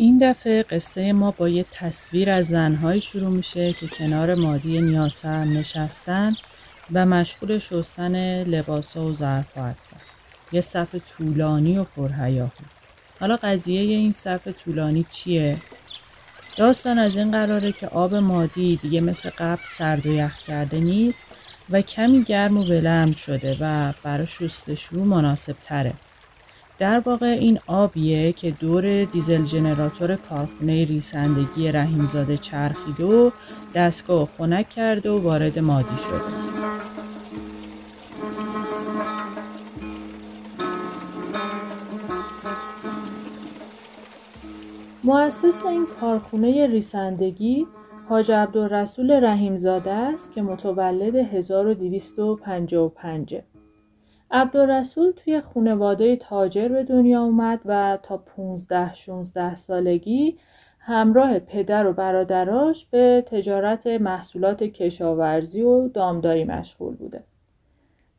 این دفعه قصه ما با یه تصویر از زنهایی شروع میشه که کنار مادی نیاسر نشستن و مشغول شستن لباسا و ظرفا هستن. یه صف طولانی و پرهیاهو. حالا قضیه این صف طولانی چیه؟ داستان از این قراره که آب مادی دیگه مثل قبل سرد و یخ کرده نیست و کمی گرم و ولرم شده و برای شستشو مناسب تره. در واقع این آبیه که دور دیزل جنراتور کارخونه ریسندگی رحیمزاده چرخیده و دستگاه خنک کرده و وارد مادی شده. مؤسس این کارخونه ریسندگی حاج عبدالرسول رحیمزاده است که متولد 1255 عبدالرسول توی خانواده تاجر به دنیا اومد و تا 15 16 سالگی همراه پدر و برادراش به تجارت محصولات کشاورزی و دامداری مشغول بوده.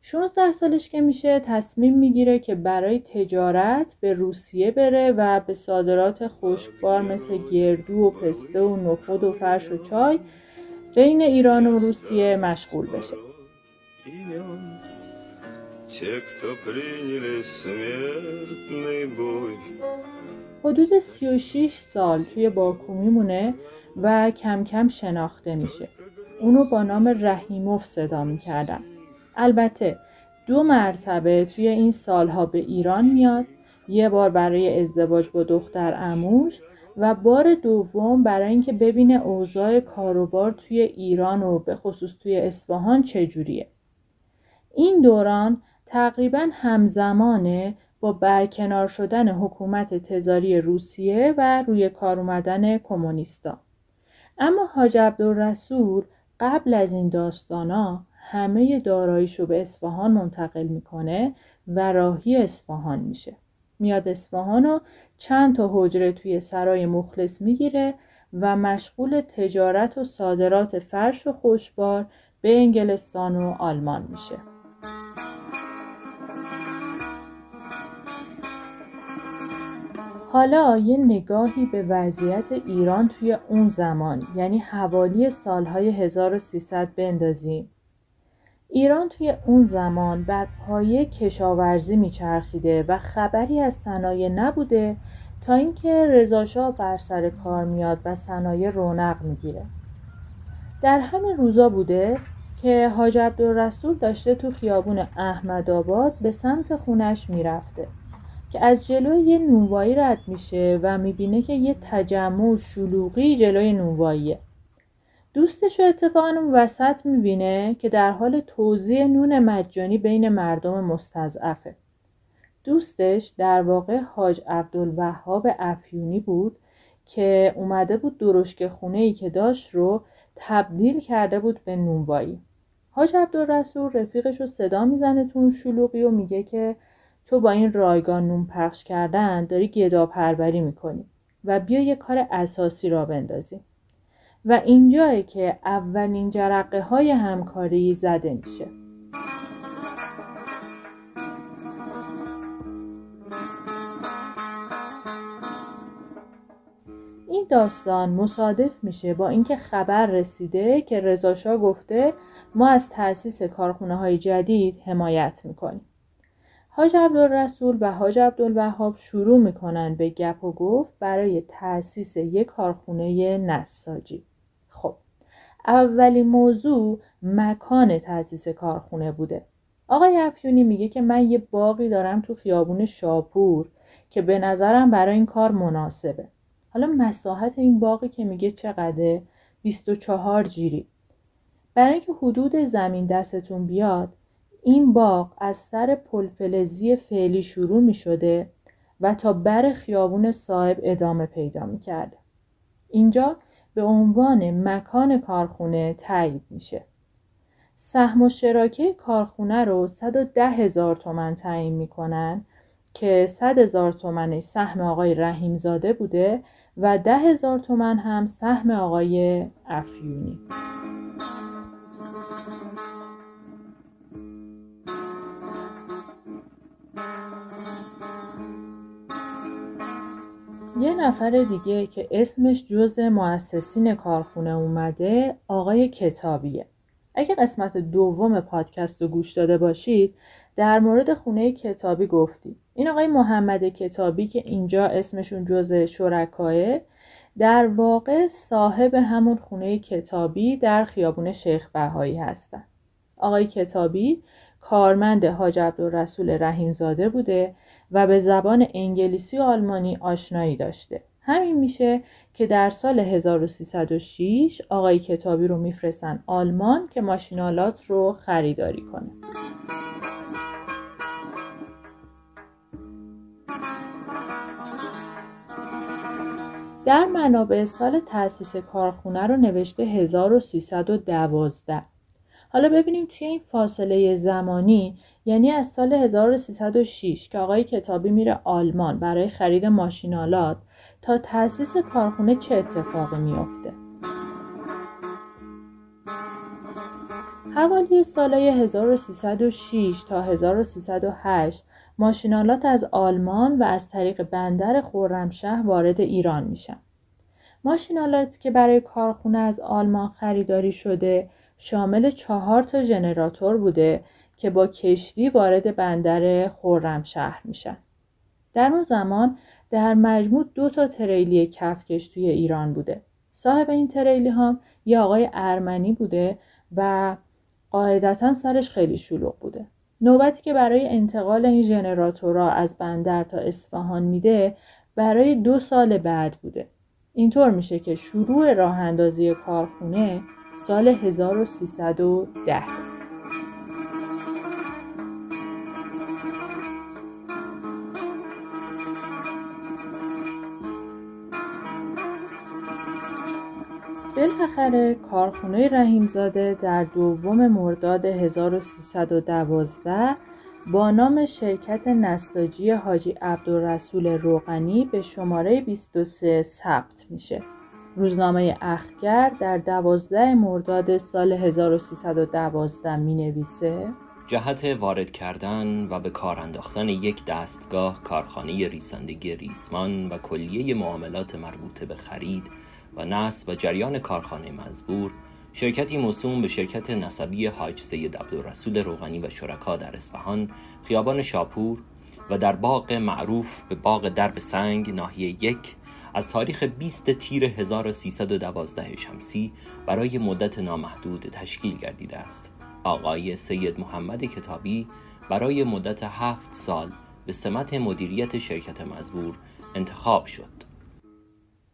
16 سالش که میشه تصمیم می‌گیره که برای تجارت به روسیه بره و به صادرات خشکبار مثل گردو و پسته و نخود و فرش و چای بین ایران و روسیه مشغول بشه. حدود 36 سال توی باکو میمونه و کم کم شناخته میشه. اونو با نام رحیموف صدا می‌کردن. البته دو مرتبه توی این سالها به ایران میاد یه بار برای ازدواج با دختر اموش و بار دوم برای اینکه ببینه اوضاع کاروبار توی ایران و به خصوص توی اصفهان چجوریه. این دوران تقریبا همزمانه با برکنار شدن حکومت تزاری روسیه و روی کار اومدن کمونیستا. اما حاج عبدالرسول قبل از این داستانا همه داراییشو به اصفهان منتقل می‌کنه و راهی اصفهان میشه میاد اصفهان و چند تا حجره توی سرای مخلص می‌گیره و مشغول تجارت و صادرات فرش و خوشبار به انگلستان و آلمان میشه حالا یه نگاهی به وضعیت ایران توی اون زمان یعنی حوالی سالهای 1300 بندازیم ایران توی اون زمان بر پایه کشاورزی میچرخیده و خبری از صنایع نبوده تا اینکه رضاشاه بر سر کار میاد و صنایع رونق می‌گیره. در همین روزا بوده که حاج عبدالرسول داشته تو خیابون احمد آباد به سمت خونش می‌رفته. که از جلوی یه نونوایی رد میشه و می‌بینه که یه تجمع شلوغی جلوی نونواییه دوستش رو اتفاقا اون وسط می‌بینه که در حال توضیح نون مجانی بین مردم مستضعفه. دوستش در واقع حاج عبدالوهاب افیونی بود که اومده بود درشک خونه ای که داشت رو تبدیل کرده بود به نونوایی. حاج عبدالرسول رفیقش رو صدا می‌زنه تو اون شلوغی و میگه که تو با این رایگان نون پخش کردن داری گدا پروری می‌کنی و بیا یه کار اساسی را بندازی. و اینجایی که اولین جرقه های همکاری زده میشه. این داستان مصادف میشه با اینکه خبر رسیده که رضاشاه گفته ما از تأسیس کارخونه های جدید حمایت می‌کنیم. حاج عبدالرسول و حاج عبدالوهاب شروع می‌کنن به گپ و گفت برای تأسیس یک کارخونه نساجی. اولین موضوع مکان تأسیس کارخونه بوده. آقای افیونی میگه که من یه باقی دارم تو خیابون شاپور که به نظرم برای این کار مناسبه. حالا مساحت این باقی که میگه چقدره؟ 24 جیری. برای اینکه حدود زمین دستتون بیاد این باغ از سر پلفلزی فعلی شروع می شده و تا بر خیابون صاحب ادامه پیدا می کرده. اینجا به عنوان مکان کارخونه تایید میشه. سهم و شراکه کارخونه رو 110 هزار تومن تعیین می‌کنن که 100 هزار تومن سهم آقای رحیمزاده بوده و ده هزار تومن هم سهم آقای افیونی. یه نفر دیگه که اسمش جز مؤسسین کارخونه اومده آقای کتابیه. اگه قسمت دوم پادکست رو گوش داده باشید در مورد خونه کتابی گفتیم این آقای محمد کتابی که اینجا اسمشون جز شرکاه در واقع صاحب همون خونه کتابی در خیابون شیخ بهایی هستن. آقای کتابی کارمند حاج عبدالرسول رحیمزاده بوده و به زبان انگلیسی و آلمانی آشنایی داشته. همین میشه که در سال 1306 آقای کتابی رو میفرستن آلمان که ماشینالات رو خریداری کنه. در منابع سال تأسیس کارخونه رو نوشته 1312 حالا ببینیم توی این فاصله زمانی یعنی از سال 1306 که آقای کتابی میره آلمان برای خرید ماشینالات تا تأسیس کارخونه چه اتفاقی میافته حوالی سالهای 1306 تا 1308 ماشینالات از آلمان و از طریق بندر خرمشهر وارد ایران میشن. ماشینالات که برای کارخونه از آلمان خریداری شده شامل چهار تا ژنراتور بوده که با کشتی وارد بندر خرمشهر میشن. در اون زمان در مجموع دو تا تریلی کفکش توی ایران بوده. صاحب این تریلی هم یه آقای ارمنی بوده و قاعدتا سرش خیلی شلوغ بوده. نوبتی که برای انتقال این ژنراتورها از بندر تا اصفهان میده برای دو سال بعد بوده. اینطور میشه که شروع راه اندازی کارخونه سال 1310 بالاخره کارخونه رحیمزاده در دوم مرداد 1312 با نام شرکت نستاجی حاجی عبدالرسول روغنی به شماره 23 ثبت میشه. روزنامه اخگر در 12 مرداد سال 1312 می نویسه جهت وارد کردن و به کار انداختن یک دستگاه کارخانه ریسندگی ریسمان و کلیه معاملات مربوطه به خرید و نصب و جریان کارخانه مزبور شرکتی موسوم به شرکت نسبی حاج سید عبدالرسول روغنی و شرکا در اصفهان خیابان شاپور و در باغ معروف به باغ درب سنگ ناحیه یک از تاریخ 20 تیر 1312 شمسی برای مدت نامحدود تشکیل گردیده است. آقای سید محمد کتابی برای مدت هفت سال به سمت مدیریت شرکت مزبور انتخاب شد.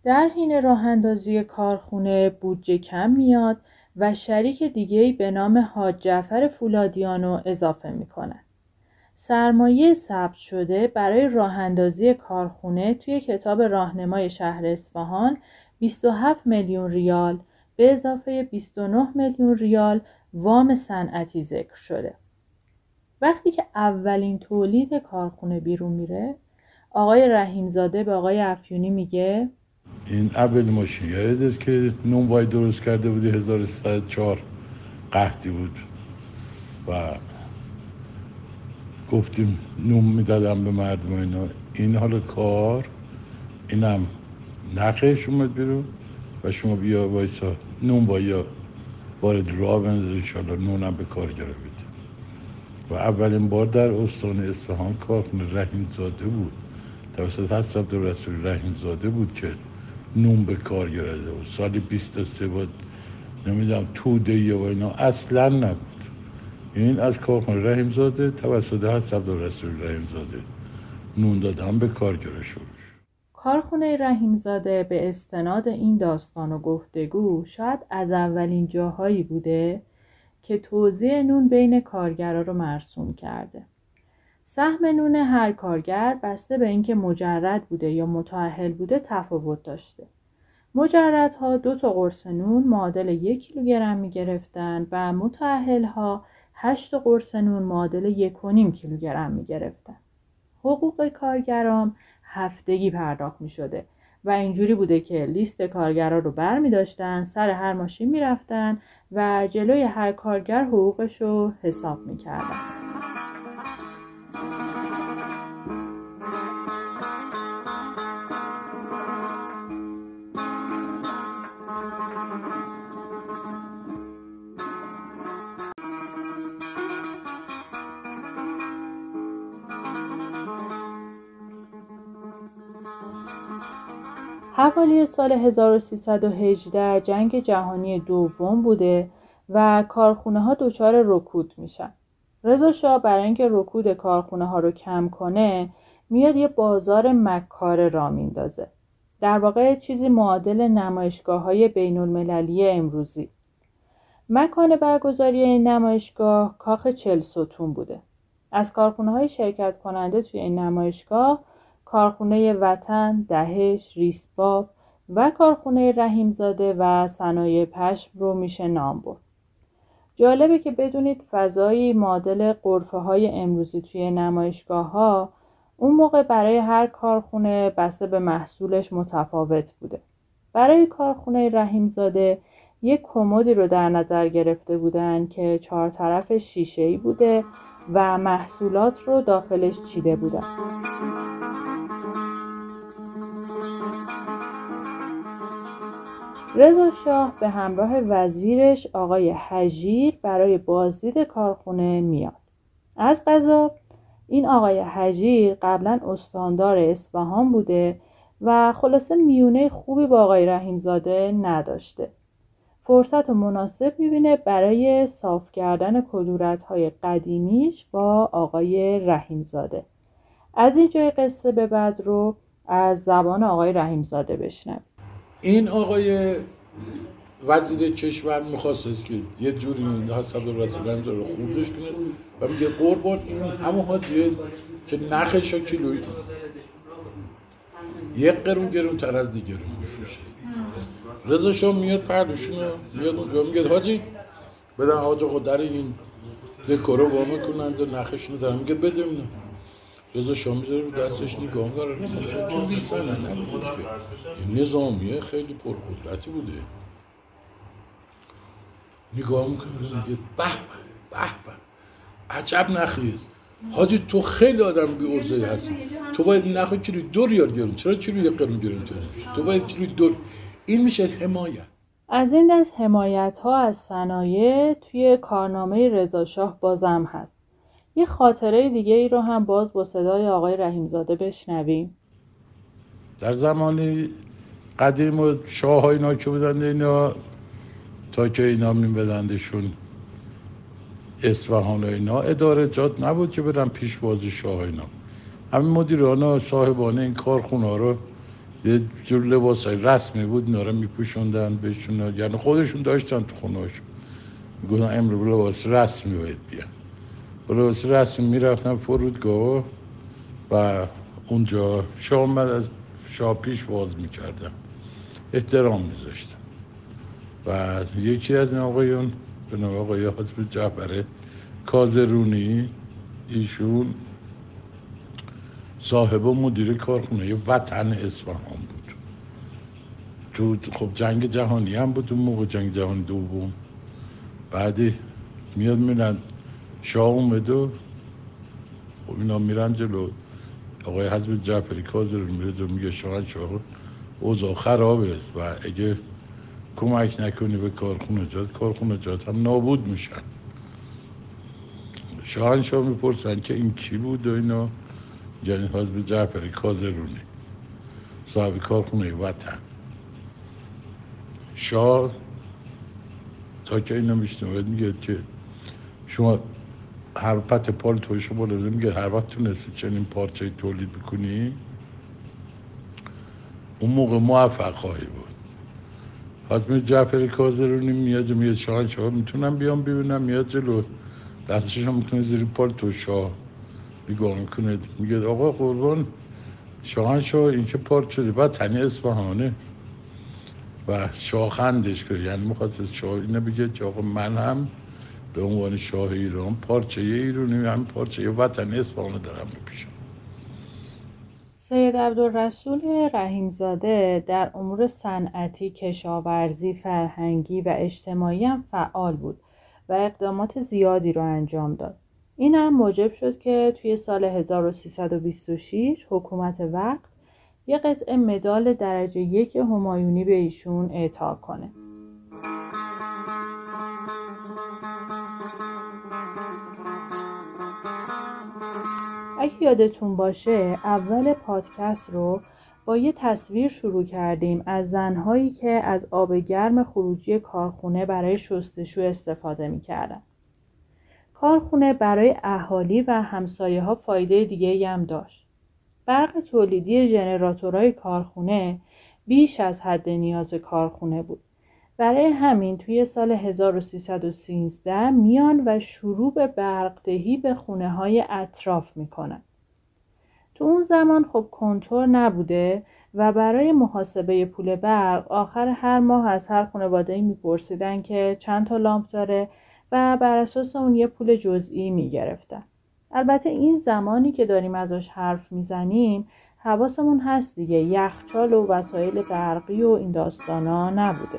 در حین راه اندازی کارخونه بودجه کم میاد و شریک دیگه به نام حاج جعفر فولادیانو اضافه می‌کنن. سرمایه ثبت شده برای راه اندازی کارخونه توی کتاب راهنمای شهر اصفهان 27 میلیون ریال به اضافه 29 میلیون ریال وام صنعتی ذکر شده. وقتی که اولین تولید کارخونه بیرون میره آقای رحیمزاده به آقای افیونی میگه این اول ماشین است که نون درست کرده بودی؟ 1304 قهدی بود. و گفتیم نون می‌دادم به مردم اینا. این حال کار اینم نقش اومد بیرون و شما بیا وایسا. نون با یا وارد راه بنزد انشالله نونم به کار بده و اولین بار در استان اصفهان کارخونه رحیم زاده بود. توسط حضرت رسول رحیم زاده بود که نون به کار گرفته و سال 23 بود. نمی‌دونم توده یا اینا. اصلا نبود. این از کارخانه رحیم زاده توسط هست عبدالرسول رحیم زاده. نون دادن به کارگر شروع کارخونه رحیمزاده به استناد این داستان و گفتگو شاید از اولین جاهایی بوده که توزیع نون بین کارگرها رو مرسوم کرده. سهم نون هر کارگر بسته به اینکه مجرد بوده یا متعهل بوده تفاوت داشته. مجردها دو تا قرص نون معادل یک کیلوگرم می گرفتن و متعهل ها هشت قرص نون معادل یک و نیم کیلوگرم می گرفتن. حقوق کارگرام هفتگی پرداخت می شده و اینجوری بوده که لیست کارگرا رو بر می داشتن سر هر ماشین می رفتن و جلوی هر کارگر حقوقش رو حساب می کردن. حوالی سال 1318 جنگ جهانی دوم بوده و کارخونه ها دچار رکود میشن. رضا شاه برای اینکه رکود کارخونه ها رو کم کنه میاد یه بازار مکاره را میندازه. در واقع چیزی معادل نمایشگاه های بین المللی امروزی. مکان برگزاری این نمایشگاه کاخ چل ستون بوده. از کارخونه های شرکت کننده توی این نمایشگاه کارخونه وطن، دهش، ریسباب و کارخونه رحیمزاده و صنایع پشم رو میشه نام برد. جالبه که بدونید فضایی معادل قرفه های امروزی توی نمایشگاه ها اون موقع برای هر کارخونه بسته به محصولش متفاوت بوده. برای کارخونه رحیمزاده یک کمدی رو در نظر گرفته بودن که چهار طرف شیشه ای بوده و محصولات رو داخلش چیده بودن. رضا شاه به همراه وزیرش آقای حجیر برای بازدید کارخونه میاد. از قضا این آقای حجیر قبلا استاندار اصفهان بوده و خلاصه میونه خوبی با آقای رحیمزاده نداشته. فرصت مناسب می‌بینه برای صاف کردن کدورت های قدیمیش با آقای رحیمزاده. از این جای قصه به بعد رو از زبان آقای رحیمزاده بشنویم. این آقای وزیر کشور می‌خواست که یه جوری حسب رسول رو خوبش کنه و میگه قربان این همون حاجیه که نخش ها کیلوی یک قرون گرون تر از دیگرون میفروشه. رضا میاد پردوشون میاد اونجا میگه حاجی بدن آقا خود در این دکورو با می‌کنند و نخش ندارم میگه بده رضا شاه می‌ذاره رو دستش نگاه سنه نبود که. نظامیه خیلی پرقدرتی بوده. نگاه می‌کنه میگه به به به عجب نخیست حاجی تو خیلی آدم بی ارزه هستی. تو باید نخواه چیلی دو ریال گرون. چرا چیلی یک قرون گرون تو باید چیلی دو. این میشه حمایت. از این دست حمایت ها از صنایع توی کارنامه رضاشاه بازم هست. یه خاطره دیگه ای رو هم باز با صدای آقای رحیمزاده بشنویم. در زمانی قدیم و شاه های اینا که بودن اینا تا که اینا میبدندشون اصفهان و اینا اداره جات نبود که برن پیش بازی شاه اینا همین مدیران و صاحبان این کارخونه رو یه جور لباس های رسمی بود اینا رو میپوشوندن بهشون یعنی خودشون داشتن تو خونه هاشون می‌گفتن امرو لباس رسمی باید بیان. لباس رسمی می‌رفتن فرودگاه و اونجا شاه از شاه پیش باز می‌کردن احترام میذاشتن و یکی از این آقایون به نام آقای حضب جعفر کازرونی ایشون صاحب و مدیر کارخونه وطن اصفهان بود. تو خب جنگ جهانی هم بود اون موقع جنگ جهانی دوم. بعدی میاد میرن شاه اومد و خب اینا میرن جلو. آقای حضب جعفری کازرونی میره و میگه شاه شاه اوضاع خراب است و اگه کمک نکنی به کارخونه جات کارخونه جات هم نابود میشن. شاهنشاه می‌پرسن که این کی بود و اینا؟ یعنی به جعفری کازرونی صاحب کارخونه وطن. شاه تا که اینا میشنوید میگه که شما هر پت پال توی شما میگه هر وقت تونستی چنین پارچه تولید بکنی اون موقع موفق خواهی بود. حتمی جعفر کازرونی میاد میاد شاه شاه می‌تونم بیام ببینم میاد جلو. دستش هم می‌تونه زیر پال تو شاه. نگاه می‌کنه میگه آقا قربان شاه شاه این که پارک شده بعد تنی اصفهانه. و شاه خندش کرد یعنی می‌خواست شاه اینه بگه که آقا من هم به عنوان شاه ایران پارچه ایرانی هم پارچه وطن اصفهانه دارم میپیشم سید عبدالرسول رحیمزاده در امور صنعتی، کشاورزی، فرهنگی و اجتماعی هم فعال بود و اقدامات زیادی را انجام داد. این هم موجب شد که توی سال 1326 حکومت وقت یک قطعه مدال درجه یک همایونی به ایشون اعطا کنه. اگه یادتون باشه اول پادکست رو با یه تصویر شروع کردیم از زنهایی که از آب گرم خروجی کارخونه برای شستشو استفاده می‌کردن. کارخونه برای اهالی و همسایه ها فایده دیگه هم داشت. برق تولیدی ژنراتورهای کارخونه بیش از حد نیاز کارخونه بود. برای همین توی سال 1313 میان و شروع به برقدهی به خونه های اطراف می‌کنن. تو اون زمان خب کنتور نبوده و برای محاسبه پول برق آخر هر ماه از هر خانواده ای میپرسیدن که چند تا لامپ داره و بر اساس اون یه پول جزئی می‌گرفتن. البته این زمانی که داریم ازش حرف می‌زنیم حواسمون هست دیگه یخچال و وسایل برقی و این داستانا نبوده.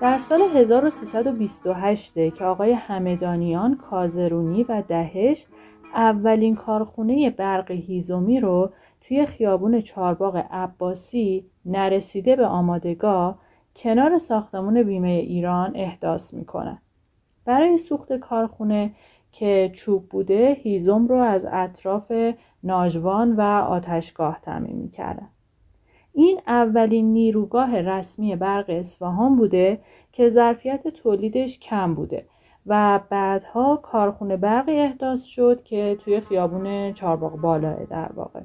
در سال 1328 که آقای همدانیان، کازرونی و دهش اولین کارخونه برق هیزومی رو توی خیابون چارباغ عباسی نرسیده به آمادگاه کنار ساختمون بیمه ایران احداث می‌کنه. برای سوخت کارخونه که چوب بوده هیزم رو از اطراف ناجوان و آتشگاه تعمین می‌کردن. این اولین نیروگاه رسمی برق اصفهان بوده که ظرفیت تولیدش کم بوده و بعدها کارخونه برقی احداث شد که توی خیابون چارباغ بالاه در واقع.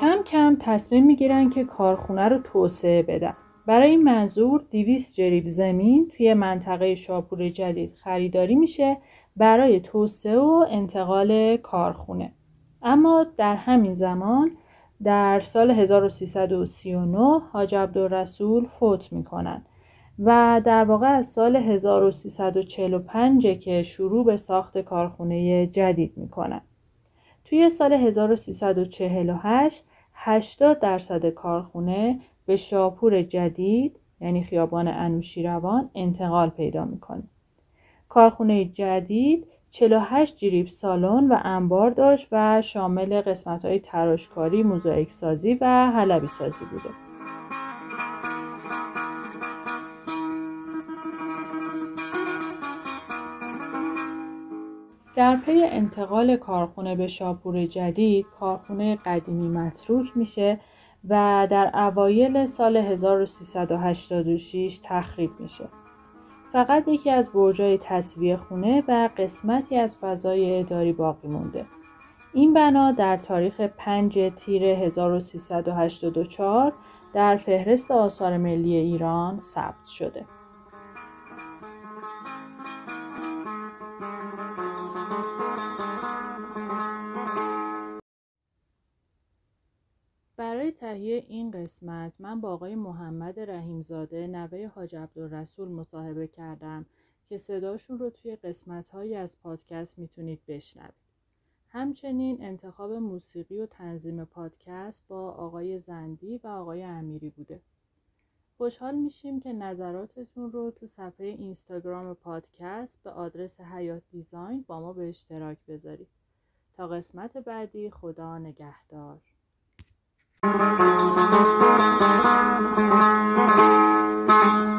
کم کم تصمیم می‌گیرن که کارخونه رو توسعه بدن. برای این منظور 200 جریب زمین توی منطقه شاپور جدید خریداری میشه برای توسعه و انتقال کارخونه. اما در همین زمان در سال 1339 حاج عبدالرسول فوت می‌کنن و در واقع از سال 1345 که شروع به ساخت کارخونه جدید می‌کنن توی سال 1348 80 درصد کارخونه به شاپور جدید یعنی خیابان انوشیروان انتقال پیدا می‌کنه. کارخونه جدید 48 جریب سالن و انبار داشت و شامل قسمت های تراشکاری، موزاییک سازی و حلبی سازی بوده. در پی انتقال کارخونه به شاپور جدید، کارخونه قدیمی متروک میشه و در اوایل سال 1386 تخریب میشه. فقط یکی از برجای تصویه خونه و قسمتی از فضای اداری باقی مونده. این بنا در تاریخ 5 تیر 1384 در فهرست آثار ملی ایران ثبت شده. تهیه این قسمت من با آقای محمد رحیمزاده نوه حاج عبدالرسول مصاحبه کردم که صداشون رو توی قسمتهایی از پادکست می‌تونید بشنوید. همچنین انتخاب موسیقی و تنظیم پادکست با آقای زندی و آقای امیری بوده. خوشحال میشیم که نظراتتون رو تو صفحه اینستاگرام پادکست به آدرس حیات دیزاین با ما به اشتراک بذارید. تا قسمت بعدی خدا نگهدار. Thank you.